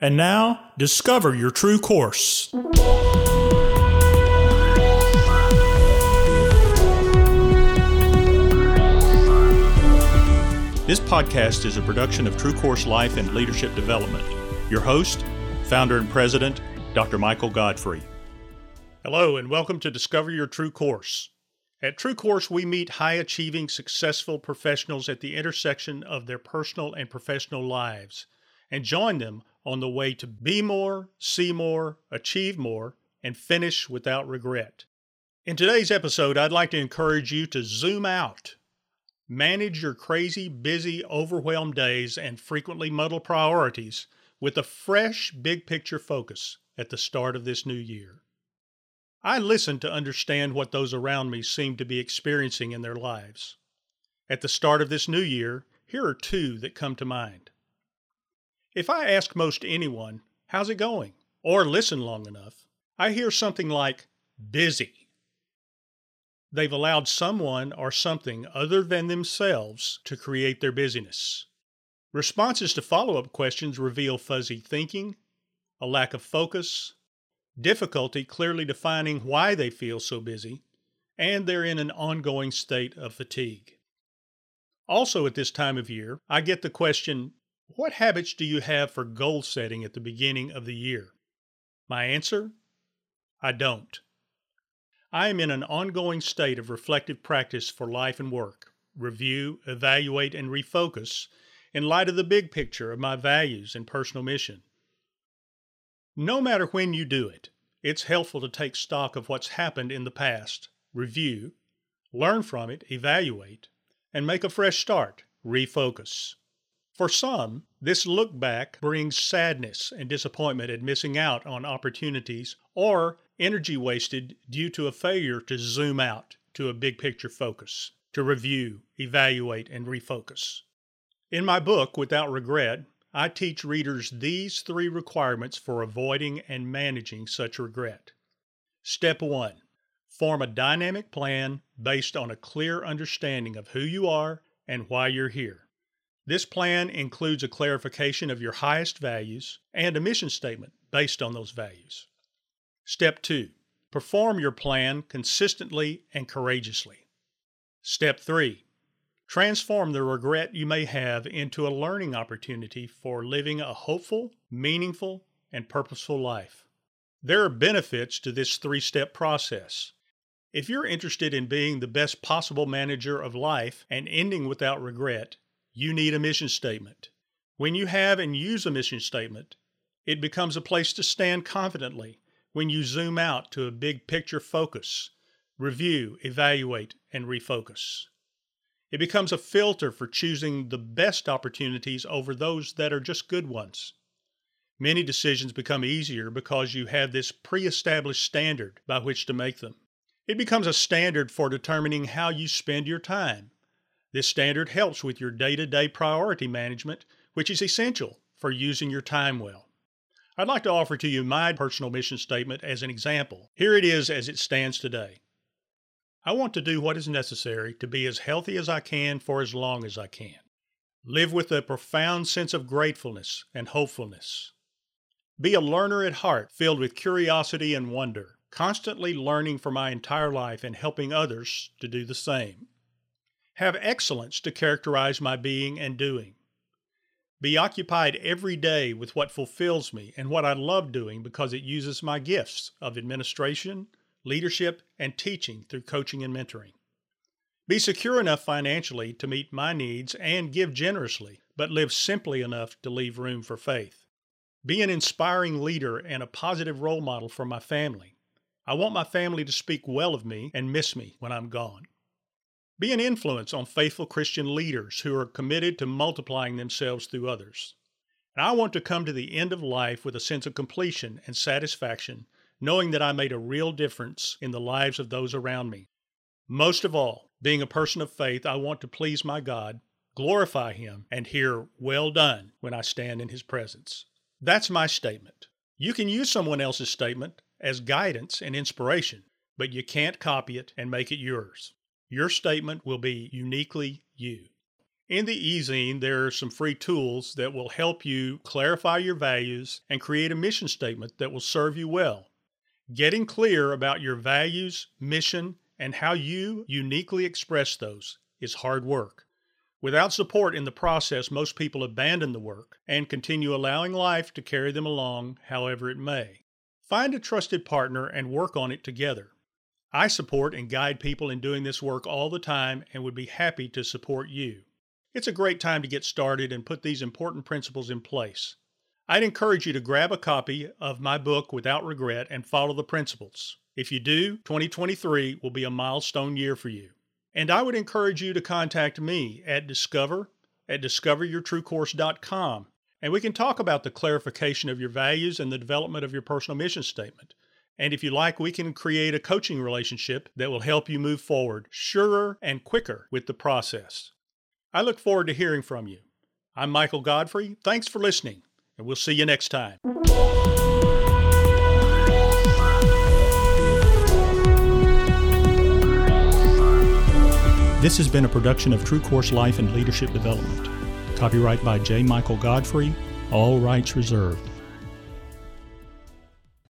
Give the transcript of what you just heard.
And now, discover your true course. This podcast is a production of True Course Life and Leadership Development. Your host, founder and president, Dr. Michael Godfrey. Hello, and welcome to Discover Your True Course. At True Course, we meet high achieving, successful professionals at the intersection of their personal and professional lives and join them on the way to be more, see more, achieve more, and finish without regret. In today's episode, I'd like to encourage you to zoom out Manage your crazy, busy, overwhelmed days and frequently muddled priorities with a fresh, big picture focus at the start of this new year. I listen to understand what those around me seem to be experiencing in their lives. At the start of this new year, here are two that come to mind. If I ask most anyone, How's it going? or listen long enough, I hear something like, Busy. They've allowed someone or something other than themselves to create their busyness. Responses to follow up questions reveal fuzzy thinking, a lack of focus, difficulty clearly defining why they feel so busy, and they're in an ongoing state of fatigue. Also, at this time of year, I get the question What habits do you have for goal setting at the beginning of the year? My answer I don't. I am in an ongoing state of reflective practice for life and work, review, evaluate, and refocus in light of the big picture of my values and personal mission. No matter when you do it, it's helpful to take stock of what's happened in the past, review, learn from it, evaluate, and make a fresh start, refocus. For some, this look back brings sadness and disappointment at missing out on opportunities or energy wasted due to a failure to zoom out to a big picture focus, to review, evaluate, and refocus. In my book, Without Regret, I teach readers these three requirements for avoiding and managing such regret. Step 1 Form a dynamic plan based on a clear understanding of who you are and why you're here. This plan includes a clarification of your highest values and a mission statement based on those values. Step 2. Perform your plan consistently and courageously. Step 3. Transform the regret you may have into a learning opportunity for living a hopeful, meaningful, and purposeful life. There are benefits to this three step process. If you're interested in being the best possible manager of life and ending without regret, you need a mission statement. When you have and use a mission statement, it becomes a place to stand confidently when you zoom out to a big picture focus, review, evaluate, and refocus. It becomes a filter for choosing the best opportunities over those that are just good ones. Many decisions become easier because you have this pre established standard by which to make them. It becomes a standard for determining how you spend your time. This standard helps with your day to day priority management, which is essential for using your time well. I'd like to offer to you my personal mission statement as an example. Here it is as it stands today. I want to do what is necessary to be as healthy as I can for as long as I can. Live with a profound sense of gratefulness and hopefulness. Be a learner at heart, filled with curiosity and wonder, constantly learning for my entire life and helping others to do the same. Have excellence to characterize my being and doing. Be occupied every day with what fulfills me and what I love doing because it uses my gifts of administration, leadership, and teaching through coaching and mentoring. Be secure enough financially to meet my needs and give generously, but live simply enough to leave room for faith. Be an inspiring leader and a positive role model for my family. I want my family to speak well of me and miss me when I'm gone. Be an influence on faithful Christian leaders who are committed to multiplying themselves through others. And I want to come to the end of life with a sense of completion and satisfaction, knowing that I made a real difference in the lives of those around me. Most of all, being a person of faith, I want to please my God, glorify Him, and hear, Well done, when I stand in His presence. That's my statement. You can use someone else's statement as guidance and inspiration, but you can't copy it and make it yours. Your statement will be uniquely you. In the e-zine, there are some free tools that will help you clarify your values and create a mission statement that will serve you well. Getting clear about your values, mission, and how you uniquely express those is hard work. Without support in the process, most people abandon the work and continue allowing life to carry them along however it may. Find a trusted partner and work on it together. I support and guide people in doing this work all the time and would be happy to support you. It's a great time to get started and put these important principles in place. I'd encourage you to grab a copy of my book Without Regret and follow the principles. If you do, 2023 will be a milestone year for you. And I would encourage you to contact me at discover at discoveryourtruecourse.com and we can talk about the clarification of your values and the development of your personal mission statement. And if you like, we can create a coaching relationship that will help you move forward surer and quicker with the process. I look forward to hearing from you. I'm Michael Godfrey. Thanks for listening, and we'll see you next time. This has been a production of True Course Life and Leadership Development. Copyright by J. Michael Godfrey, all rights reserved.